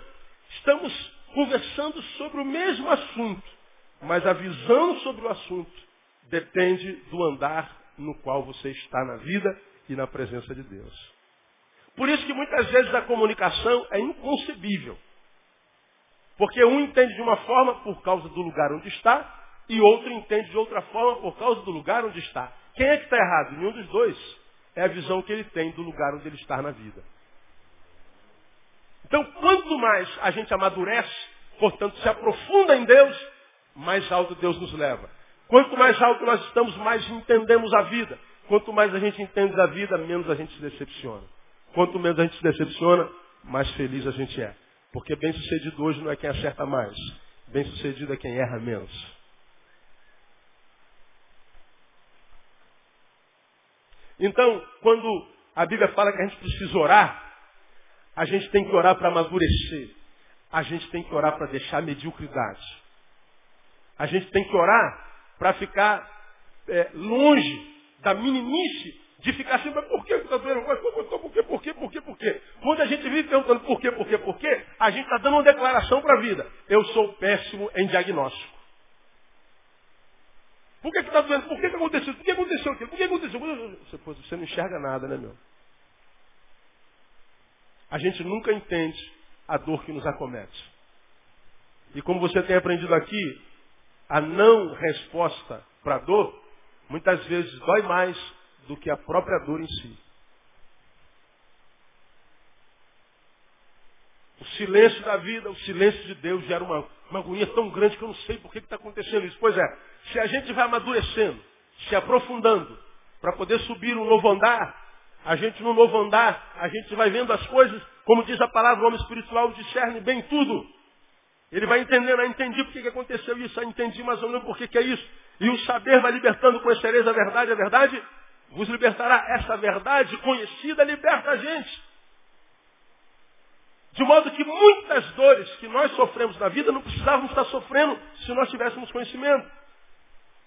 [SPEAKER 1] estamos conversando sobre o mesmo assunto, mas a visão sobre o assunto depende do andar no qual você está na vida e na presença de Deus. Por isso que muitas vezes a comunicação é inconcebível. Porque um entende de uma forma por causa do lugar onde está, e outro entende de outra forma por causa do lugar onde está. Quem é que está errado? Nenhum dos dois. É a visão que ele tem do lugar onde ele está na vida. Então, quanto mais a gente amadurece, portanto, se aprofunda em Deus, mais alto Deus nos leva. Quanto mais alto nós estamos, mais entendemos a vida. Quanto mais a gente entende a vida, menos a gente se decepciona. Quanto menos a gente se decepciona, mais feliz a gente é. Porque bem sucedido hoje não é quem acerta mais. Bem sucedido é quem erra menos. Então, quando a Bíblia fala que a gente precisa orar, a gente tem que orar para amadurecer. A gente tem que orar para deixar a mediocridade. A gente tem que orar para ficar é, longe da meninice de ficar assim, mas por que está doendo? Por quê, por quê, por quê, por quê? Quando a gente vive perguntando por quê, por quê, por quê, a gente está dando uma declaração para a vida. Eu sou péssimo em diagnóstico. Por que está doendo? Por que, que aconteceu? Por que aconteceu aquilo? Por que aconteceu? Você não enxerga nada, né, meu? A gente nunca entende a dor que nos acomete. E como você tem aprendido aqui, a não resposta para a dor, muitas vezes dói mais do que a própria dor em si. O silêncio da vida, o silêncio de Deus gera uma, uma agonia tão grande que eu não sei por que está acontecendo isso. Pois é, se a gente vai amadurecendo, se aprofundando, para poder subir um novo andar, a gente no novo andar, a gente vai vendo as coisas, como diz a palavra, o homem espiritual discerne bem tudo. Ele vai entendendo, ah, entendi por que aconteceu isso, ah, entendi mais ou menos por que é isso. E o saber vai libertando, conhecereis a verdade, a verdade vos libertará. Essa verdade conhecida liberta a gente. De modo que muitas dores que nós sofremos na vida não precisávamos estar sofrendo se nós tivéssemos conhecimento.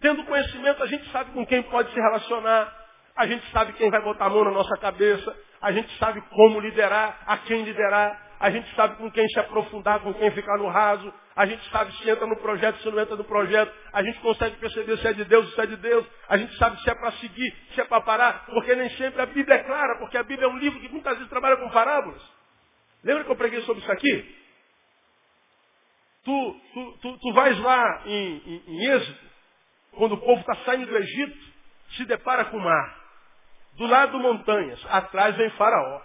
[SPEAKER 1] Tendo conhecimento, a gente sabe com quem pode se relacionar, a gente sabe quem vai botar a mão na nossa cabeça, a gente sabe como liderar, a quem liderar, a gente sabe com quem se aprofundar, com quem ficar no raso, a gente sabe se entra no projeto, se não entra no projeto, a gente consegue perceber se é de Deus, se é de Deus, a gente sabe se é para seguir, se é para parar, porque nem sempre a Bíblia é clara, porque a Bíblia é um livro que muitas vezes trabalha com parábolas. Lembra que eu preguei sobre isso aqui? Tu, tu, tu, tu vais lá em, em, em Êxodo, quando o povo está saindo do Egito, se depara com o mar. Do lado montanhas, atrás vem Faraó.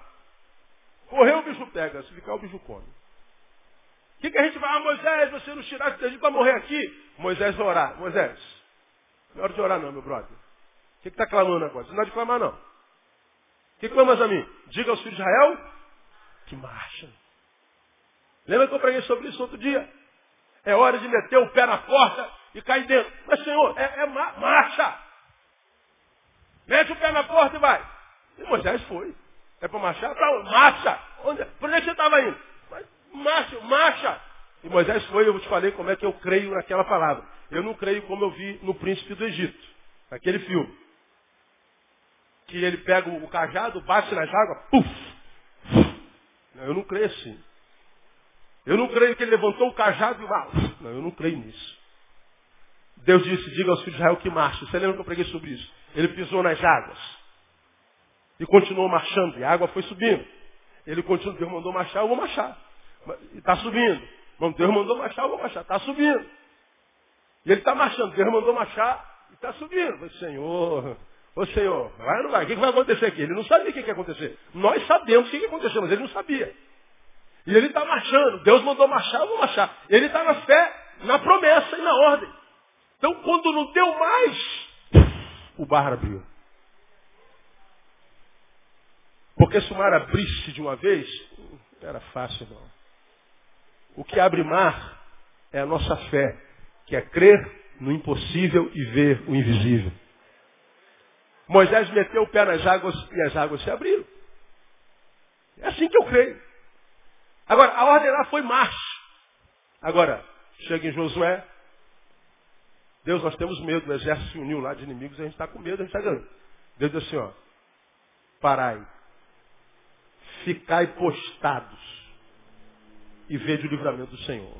[SPEAKER 1] Correu o bicho pega, se ficar o bicho come. O que, que, a gente vai? Ah, Moisés, você não tirasse do Egito para morrer aqui. Moisés vai orar. Moisés, não é hora de orar não, meu brother. O que está clamando agora? Você não é de clamar não. O que clamas a mim? Diga aos filhos de Israel que marcha. Lembra que eu preguei sobre isso outro dia? É hora de meter o pé na porta e cair dentro. Mas, Senhor, é, é marcha. Mete o pé na porta e vai. E Moisés foi. É para marchar? Para onde? Marcha! Onde? Por onde você estava indo? Mas, marcha, marcha! E Moisés foi, eu te falei como é que eu creio naquela palavra. Eu não creio como eu vi no príncipe do Egito, naquele filme. Que ele pega o cajado, bate nas águas, puf! Não, eu não creio assim. Eu não creio que ele levantou o cajado e mal. Não, eu não creio nisso. Deus disse, diga aos filhos de Israel que marche. Você lembra que eu preguei sobre isso? Ele pisou nas águas. E continuou marchando. E a água foi subindo. Ele continuou, Deus mandou marchar, eu vou marchar. E está subindo. Deus mandou marchar, eu vou marchar. Está subindo. E ele está marchando. Deus mandou marchar e está subindo. Falei, Senhor, ô Senhor, vai ou não vai? O que vai acontecer aqui? Ele não sabia o que ia acontecer. Nós sabemos o que ia acontecer, mas ele não sabia. E ele está marchando. Deus mandou marchar, eu vou marchar. Ele está na fé, na promessa e na ordem. Então, quando não deu mais, o bar abriu. Porque se o mar abrisse de uma vez, era fácil não. O que abre mar é a nossa fé, que é crer no impossível e ver o invisível. Moisés meteu o pé nas águas e as águas se abriram. É assim que eu creio. Agora, a ordem lá foi marcha. Agora, chega em Josué, Deus, nós temos medo, o exército se uniu lá de inimigos, a gente está com medo, a gente está ganhando. Deus diz assim, ó, parai, ficai postados e vede o livramento do Senhor.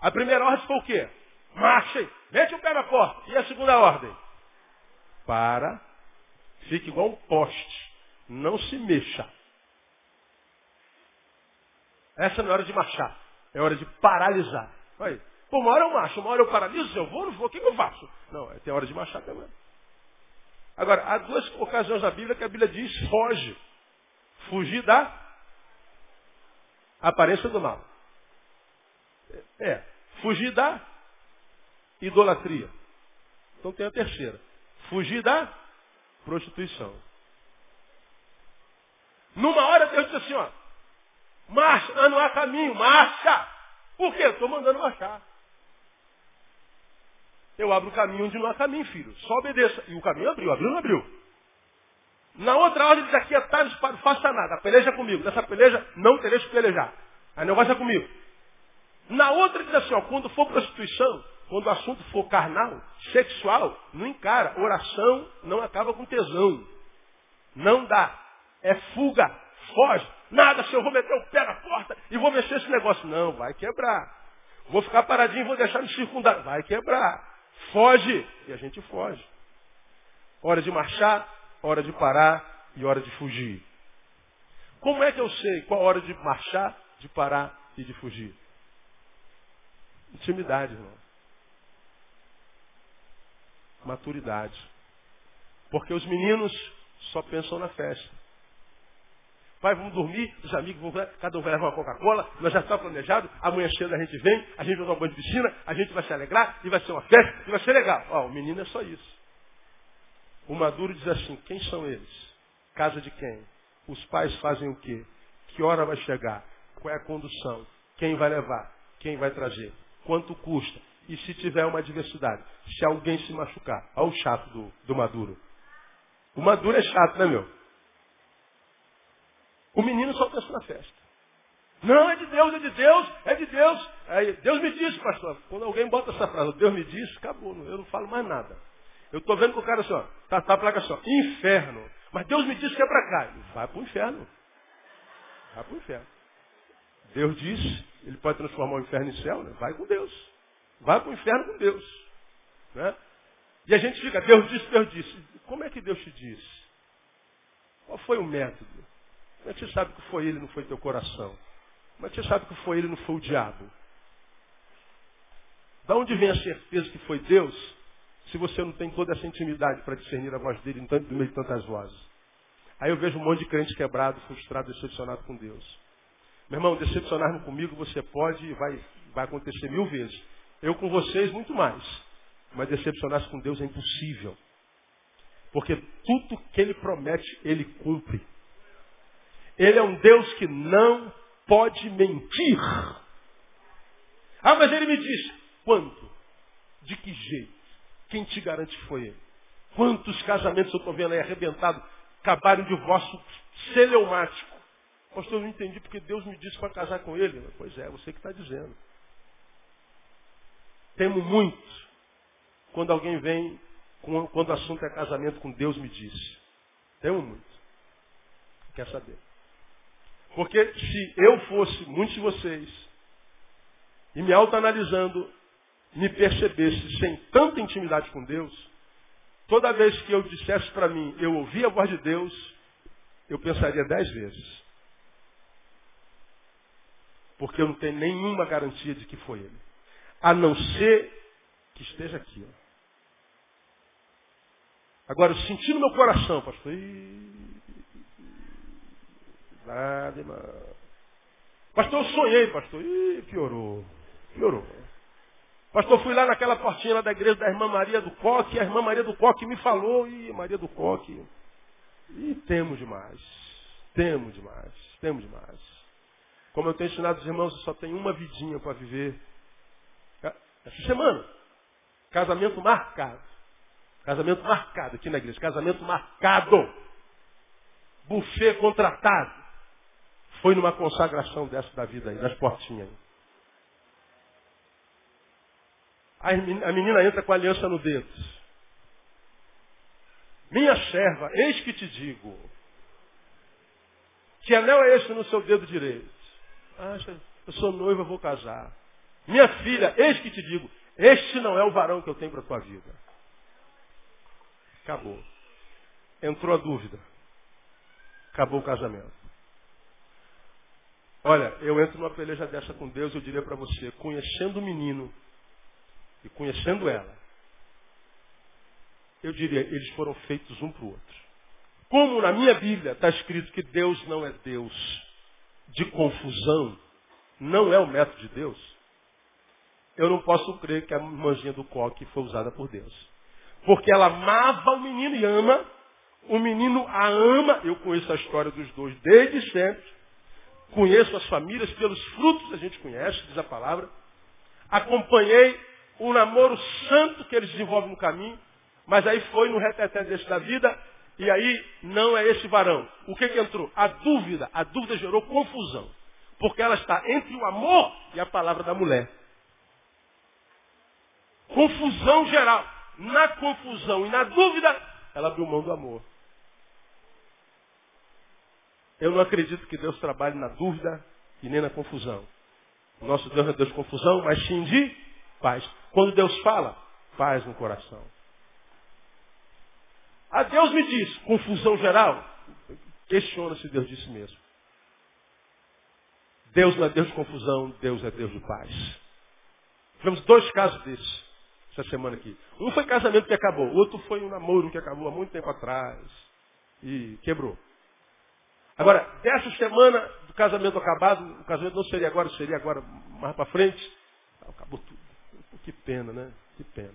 [SPEAKER 1] A primeira ordem foi o quê? Marchem, mete o pé na porta. E a segunda ordem? Para, Fique igual um poste. Não se mexa. Essa não é hora de marchar. É hora de paralisar. Aí. Pô, uma hora eu marcho, uma hora eu paraliso, eu vou, não vou, o que, eu faço? Não, é tem hora de marchar também. Agora, há duas ocasiões na Bíblia que a Bíblia diz foge. Fugir da aparência do mal. É, fugir da idolatria. Então tem a terceira. Fugir da prostituição. Numa hora Deus diz assim, ó, marcha, não há caminho, marcha. Por quê? Estou mandando marchar. Eu abro o caminho onde não há caminho, filho. Só obedeça. E o caminho abriu, abriu, não abriu. Na outra ele diz aqui, atalhos, não faça nada, peleja comigo. Nessa peleja, não tereis que pelejar. Aí negócio é comigo. Na outra diz assim, ó, quando for prostituição, quando o assunto for carnal, sexual, não encara. Oração não acaba com tesão. Não dá. É fuga. Foge. Nada, se eu vou meter o pé na porta e vou mexer esse negócio. Não, vai quebrar. Vou ficar paradinho e vou deixar me circundar. Vai quebrar. Foge. E a gente foge. Hora de marchar, hora de parar e hora de fugir. Como é que eu sei qual hora de marchar, de parar e de fugir? Intimidade, irmão. Maturidade. Porque os meninos só pensam na festa. Pai, vamos dormir, os amigos vão, cada um vai levar uma Coca-Cola, nós já está planejado, amanhã cedo a gente vem, a gente vai um banho de piscina, a gente vai se alegrar, e vai ser uma festa, e vai ser legal. Ó, o menino é só isso. O maduro diz assim, quem são eles? Casa de quem? Os pais fazem o quê? Que hora vai chegar? Qual é a condução? Quem vai levar? Quem vai trazer? Quanto custa? E se tiver uma adversidade? Se alguém se machucar? Olha o chato do, do maduro. O maduro é chato, né, meu? O menino só pensa na festa. Não, é de Deus, é de Deus, é de Deus. Aí, Deus me disse, pastor. Quando alguém bota essa frase, Deus me disse, acabou, eu não falo mais nada. Eu estou vendo que o cara assim, ó, tá, tá a placa assim, ó, inferno. Mas Deus me disse que é para cá. Vai para o inferno. Vai para o inferno. Deus disse, ele pode transformar o inferno em céu, né? Vai com Deus. Vai para o inferno com Deus. Né? E a gente fica, Deus disse, Deus disse. Como é que Deus te disse? Qual foi o método? Que você sabe que foi ele, não foi teu coração? Que você sabe que foi ele, não foi o diabo? Da onde vem a certeza que foi Deus, se você não tem toda essa intimidade para discernir a voz dele no meio de tantas vozes? Aí eu vejo um monte de crente quebrado, frustrado, decepcionado com Deus. Meu irmão, decepcionar comigo você pode e vai, vai acontecer mil vezes. Eu com vocês, muito mais. Mas decepcionar-se com Deus é impossível. Porque tudo que ele promete, ele cumpre. Ele é um Deus que não pode mentir. Ah, mas ele me diz, quando? De que jeito? Quem te garante foi ele? Quantos casamentos eu estou vendo aí arrebentados, acabaram de divórcio celeumático? Pastor, eu não entendi porque Deus me disse para casar com ele. Pois é, você que está dizendo. Temo muito quando alguém vem, quando o assunto é casamento com Deus, me diz. Temo muito. Quer saber? Porque se eu fosse, muitos de vocês, e me autoanalisando, me percebesse sem tanta intimidade com Deus, toda vez que eu dissesse para mim, eu ouvi a voz de Deus, eu pensaria dez vezes. Porque eu não tenho nenhuma garantia de que foi ele. A não ser que esteja aqui. Ó. Agora, eu senti no meu coração, pastor. Nada, irmão. Pastor, eu sonhei, pastor. Ih, piorou. Piorou. Pastor, fui lá naquela portinha lá da igreja da irmã Maria do Coque, a irmã Maria do Coque me falou, e Maria do Coque. E temos demais. Temos demais. Temos demais. Como eu tenho ensinado os irmãos, só tem uma vidinha para viver. Essa semana. Casamento marcado. Casamento marcado aqui na igreja. Casamento marcado. Buffet contratado foi numa consagração dessa da vida aí, das portinhas. A menina entra com a aliança no dedo. Minha serva, eis que te digo. Que anel é esse no seu dedo direito? Ah, eu sou noiva, vou casar. Minha filha, eis que te digo. Este não é o varão que eu tenho para a tua vida. Acabou. entrou a dúvida. Acabou o casamento. Olha, eu entro numa peleja dessa com Deus, eu diria para você, conhecendo o menino e conhecendo ela, eu diria, eles foram feitos um para o outro. Como na minha Bíblia está escrito que Deus não é Deus de confusão, não é o método de Deus, eu não posso crer que a manjinha do coque foi usada por Deus. Porque ela amava o menino e ama, o menino a ama, eu conheço a história dos dois desde sempre, conheço as famílias, pelos frutos a gente conhece, diz a palavra. Acompanhei o namoro santo que eles desenvolvem no caminho, mas aí foi no reteté desse da vida, e aí não é esse varão. O que, que entrou? A dúvida. A dúvida gerou confusão. Porque ela está entre o amor e a palavra da mulher. Confusão geral. Na confusão e na dúvida, ela abriu mão do amor. Eu não acredito que Deus trabalhe na dúvida e nem na confusão. O nosso Deus é Deus de confusão, mas sim de paz. Quando Deus fala, paz no coração. A Deus me diz, confusão geral. Questiona se Deus disse mesmo. Deus não é Deus de confusão, Deus é Deus de paz. Tivemos dois casos desses essa semana aqui. Um foi casamento que acabou, o outro foi um namoro que acabou há muito tempo atrás e quebrou. Agora, dessa semana do casamento acabado, o casamento não seria agora, seria agora mais para frente. Acabou tudo. Que pena, né? Que pena.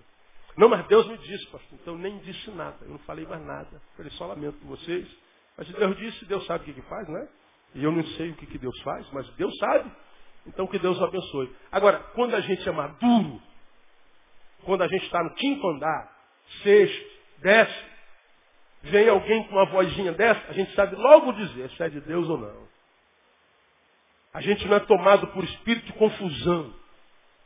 [SPEAKER 1] Não, mas Deus me disse, pastor. Então nem disse nada. Eu não falei mais nada. Falei só lamento com vocês. Mas Deus disse, Deus sabe o que, que faz, né? E eu não sei o que, que Deus faz, mas Deus sabe. Então que Deus abençoe. Agora, quando a gente é maduro, quando a gente está no quinto andar, sexto, décimo, vem alguém com uma vozinha dessa, a gente sabe logo dizer se é de Deus ou não. A gente não é tomado por espírito de confusão.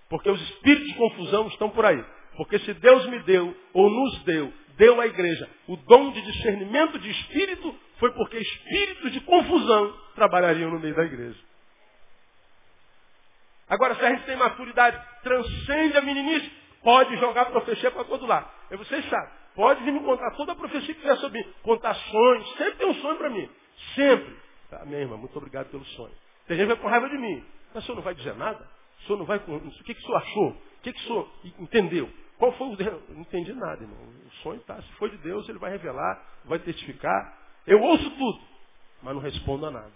[SPEAKER 1] Porque os espíritos de confusão estão por aí. Porque se Deus me deu, ou nos deu, deu à igreja o dom de discernimento de espírito, foi porque espíritos de confusão trabalhariam no meio da igreja. Agora, se a gente tem maturidade, transcende a meninice, pode jogar profecia para todo lado. E vocês sabem, Pode vir me contar toda a profecia que quiser sobre. Contar sonhos. Sempre tem um sonho para mim. Sempre. Tá, minha irmã, muito obrigado pelo sonho. Tem gente que vai com raiva de mim. Mas o senhor não vai dizer nada? O senhor não vai. O que, que o senhor achou? O que, que o senhor entendeu? Qual foi o... Não entendi nada, irmão. O sonho está. Se foi de Deus, ele vai revelar, vai testificar. Eu ouço tudo, mas não respondo a nada.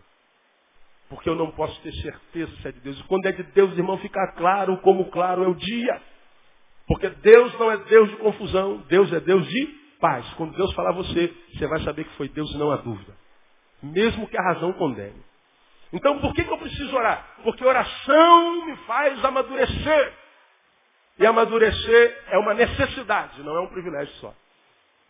[SPEAKER 1] Porque eu não posso ter certeza se é de Deus. E quando é de Deus, irmão, fica claro como claro é o dia. Porque Deus não é Deus de confusão, Deus é Deus de paz. Quando Deus falar você, você vai saber que foi Deus e não há dúvida. Mesmo que a razão condene. Então por que, que eu preciso orar? Porque oração me faz amadurecer. E amadurecer é uma necessidade, não é um privilégio só.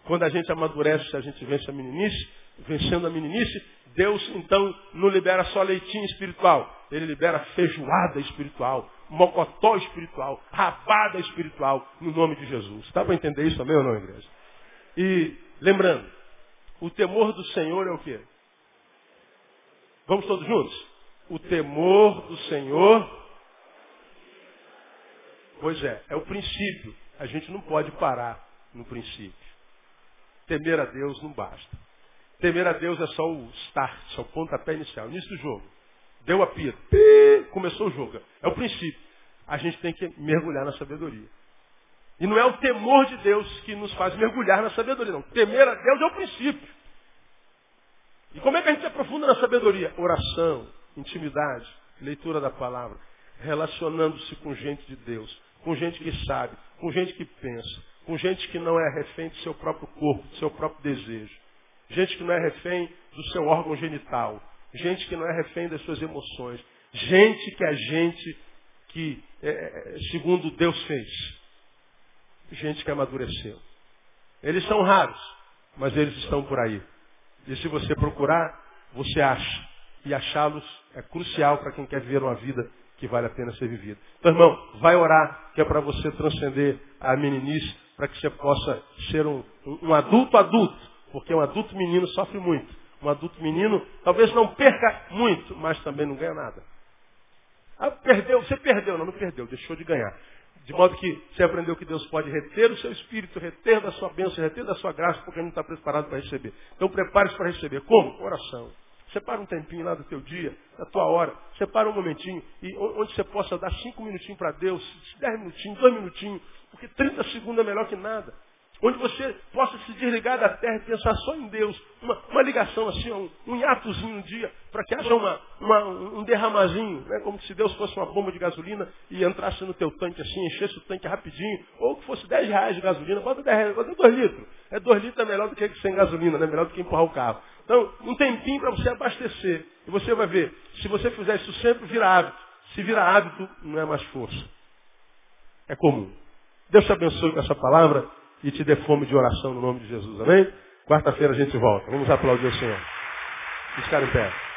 [SPEAKER 1] Quando a gente amadurece, a gente vence a meninice, vencendo a meninice, Deus então não libera só leitinho espiritual, Ele libera feijoada espiritual, mocotó espiritual, rabada espiritual, no nome de Jesus. Está para entender isso também ou não, igreja? E, lembrando, o temor do Senhor é o quê? Vamos todos juntos? O temor do Senhor. Pois é, é o princípio. A gente não pode parar no princípio. Temer a Deus não basta. Temer a Deus é só o start, só o pontapé inicial, início do jogo. Deu a pia. Começou o jogo. É o princípio. A gente tem que mergulhar na sabedoria. E não é o temor de Deus que nos faz mergulhar na sabedoria, não. Temer a Deus é o princípio. E como é que a gente se aprofunda na sabedoria? Oração, intimidade, leitura da palavra, relacionando-se com gente de Deus, com gente que sabe, com gente que pensa, com gente que não é refém do seu próprio corpo, do seu próprio desejo, gente que não é refém do seu órgão genital, gente que não é refém das suas emoções, gente que é gente que, é, é, segundo Deus fez, gente que amadureceu. Eles são raros, mas eles estão por aí. E se você procurar, você acha. E achá-los é crucial para quem quer viver uma vida que vale a pena ser vivida. Então, irmão, vai orar, que é para você transcender a meninice, para que você possa ser um, um adulto adulto, porque um adulto menino sofre muito. Um adulto menino talvez não perca muito, mas também não ganha nada. Ah, perdeu, você perdeu, não, não perdeu, deixou de ganhar. De modo que você aprendeu que Deus pode reter o seu espírito, reter da sua bênção, reter da sua graça, porque não está preparado para receber. Então prepare-se para receber. Como? Oração. Separa um tempinho lá do teu dia, da tua hora. Separa um momentinho. E onde você possa dar cinco minutinhos para Deus, dez minutinhos, dois minutinhos. Porque 30 segundos é melhor que nada onde você possa se desligar da terra e pensar só em Deus. Uma, uma ligação assim, um, um hiatozinho um dia, para que haja uma, uma, um derramazinho, né? como se Deus fosse uma bomba de gasolina e entrasse no teu tanque assim, enchesse o tanque rapidinho, ou que fosse 10 reais de gasolina, bota 10 reais, bota 2 litros. É 2 litros é melhor do que sem gasolina, né? melhor do que empurrar o carro. Então, um tempinho para você abastecer. E você vai ver, se você fizer isso sempre, vira hábito. Se vira hábito, não é mais força. É comum. Deus te abençoe com essa palavra e te dê fome de oração no nome de Jesus. Amém? Quarta-feira a gente volta. Vamos aplaudir o Senhor. Ficar em pé.